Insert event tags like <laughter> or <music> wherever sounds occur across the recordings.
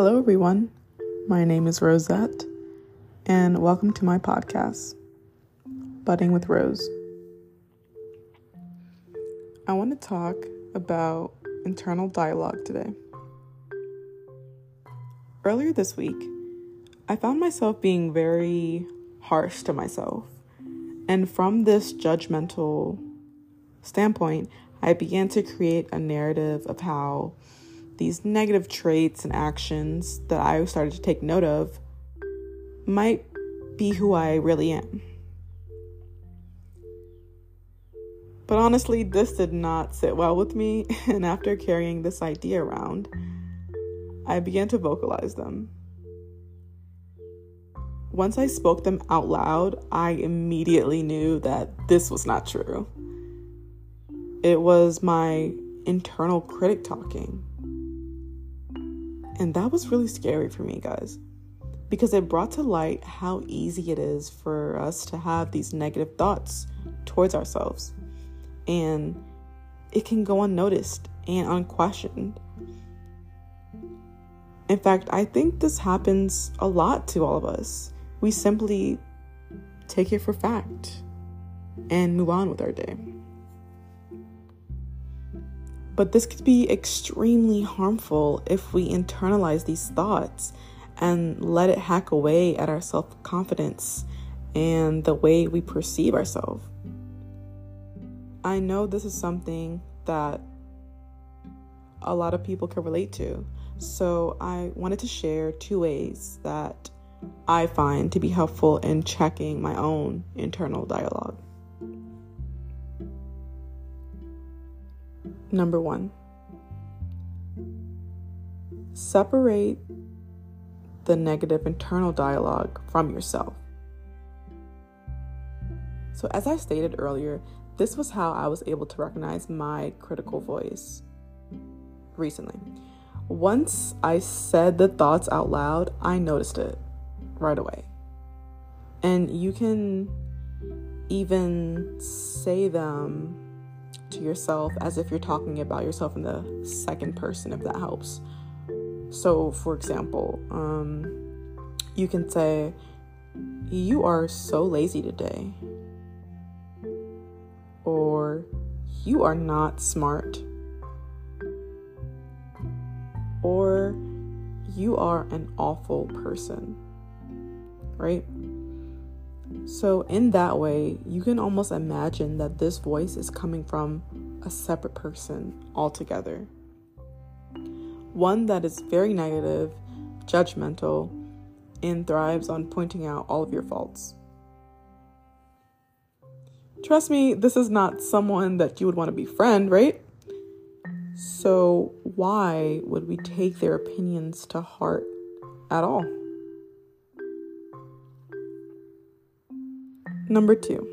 Hello, everyone. My name is Rosette, and welcome to my podcast, Budding with Rose. I want to talk about internal dialogue today. Earlier this week, I found myself being very harsh to myself. And from this judgmental standpoint, I began to create a narrative of how these negative traits and actions that I started to take note of might be who I really am. But honestly, this did not sit well with me, <laughs> and after carrying this idea around, I began to vocalize them. Once I spoke them out loud, I immediately knew that this was not true. It was my internal critic talking. And that was really scary for me, guys, because it brought to light how easy it is for us to have these negative thoughts towards ourselves. And it can go unnoticed and unquestioned. In fact, I think this happens a lot to all of us. We simply take it for fact and move on with our day. But this could be extremely harmful if we internalize these thoughts and let it hack away at our self confidence and the way we perceive ourselves. I know this is something that a lot of people can relate to. So I wanted to share two ways that I find to be helpful in checking my own internal dialogue. Number one, separate the negative internal dialogue from yourself. So, as I stated earlier, this was how I was able to recognize my critical voice recently. Once I said the thoughts out loud, I noticed it right away. And you can even say them to yourself as if you're talking about yourself in the second person, if that helps. So, for example, um, you can say, You are so lazy today. Or, You are not smart. Or, You are an awful person. Right? So, in that way, you can almost imagine that this voice is coming from a separate person altogether. One that is very negative, judgmental, and thrives on pointing out all of your faults. Trust me, this is not someone that you would want to befriend, right? So, why would we take their opinions to heart at all? Number two,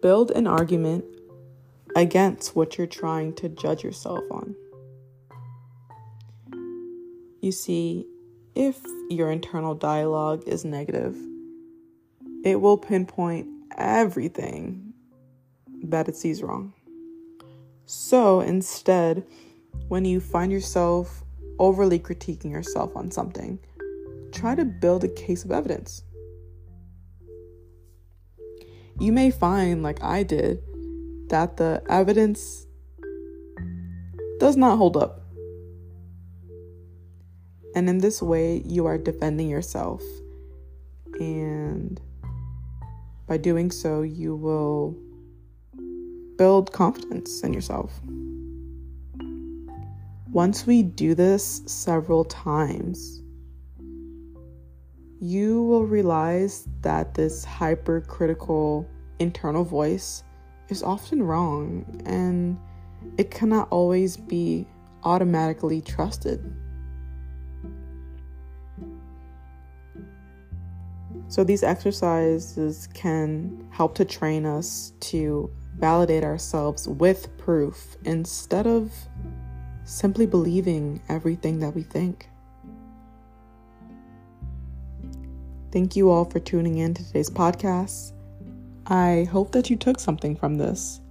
build an argument against what you're trying to judge yourself on. You see, if your internal dialogue is negative, it will pinpoint everything that it sees wrong. So instead, when you find yourself overly critiquing yourself on something, try to build a case of evidence you may find, like I did, that the evidence does not hold up. And in this way, you are defending yourself. And by doing so, you will build confidence in yourself. Once we do this several times, you will realize that this hypercritical internal voice is often wrong and it cannot always be automatically trusted. So, these exercises can help to train us to validate ourselves with proof instead of simply believing everything that we think. Thank you all for tuning in to today's podcast. I hope that you took something from this.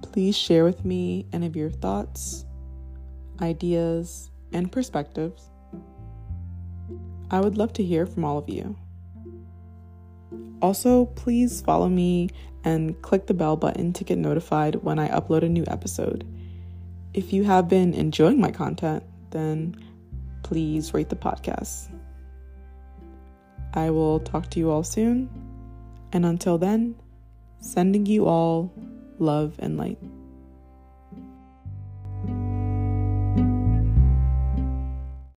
Please share with me any of your thoughts, ideas, and perspectives. I would love to hear from all of you. Also, please follow me and click the bell button to get notified when I upload a new episode. If you have been enjoying my content, then please rate the podcast. I will talk to you all soon, and until then, sending you all love and light.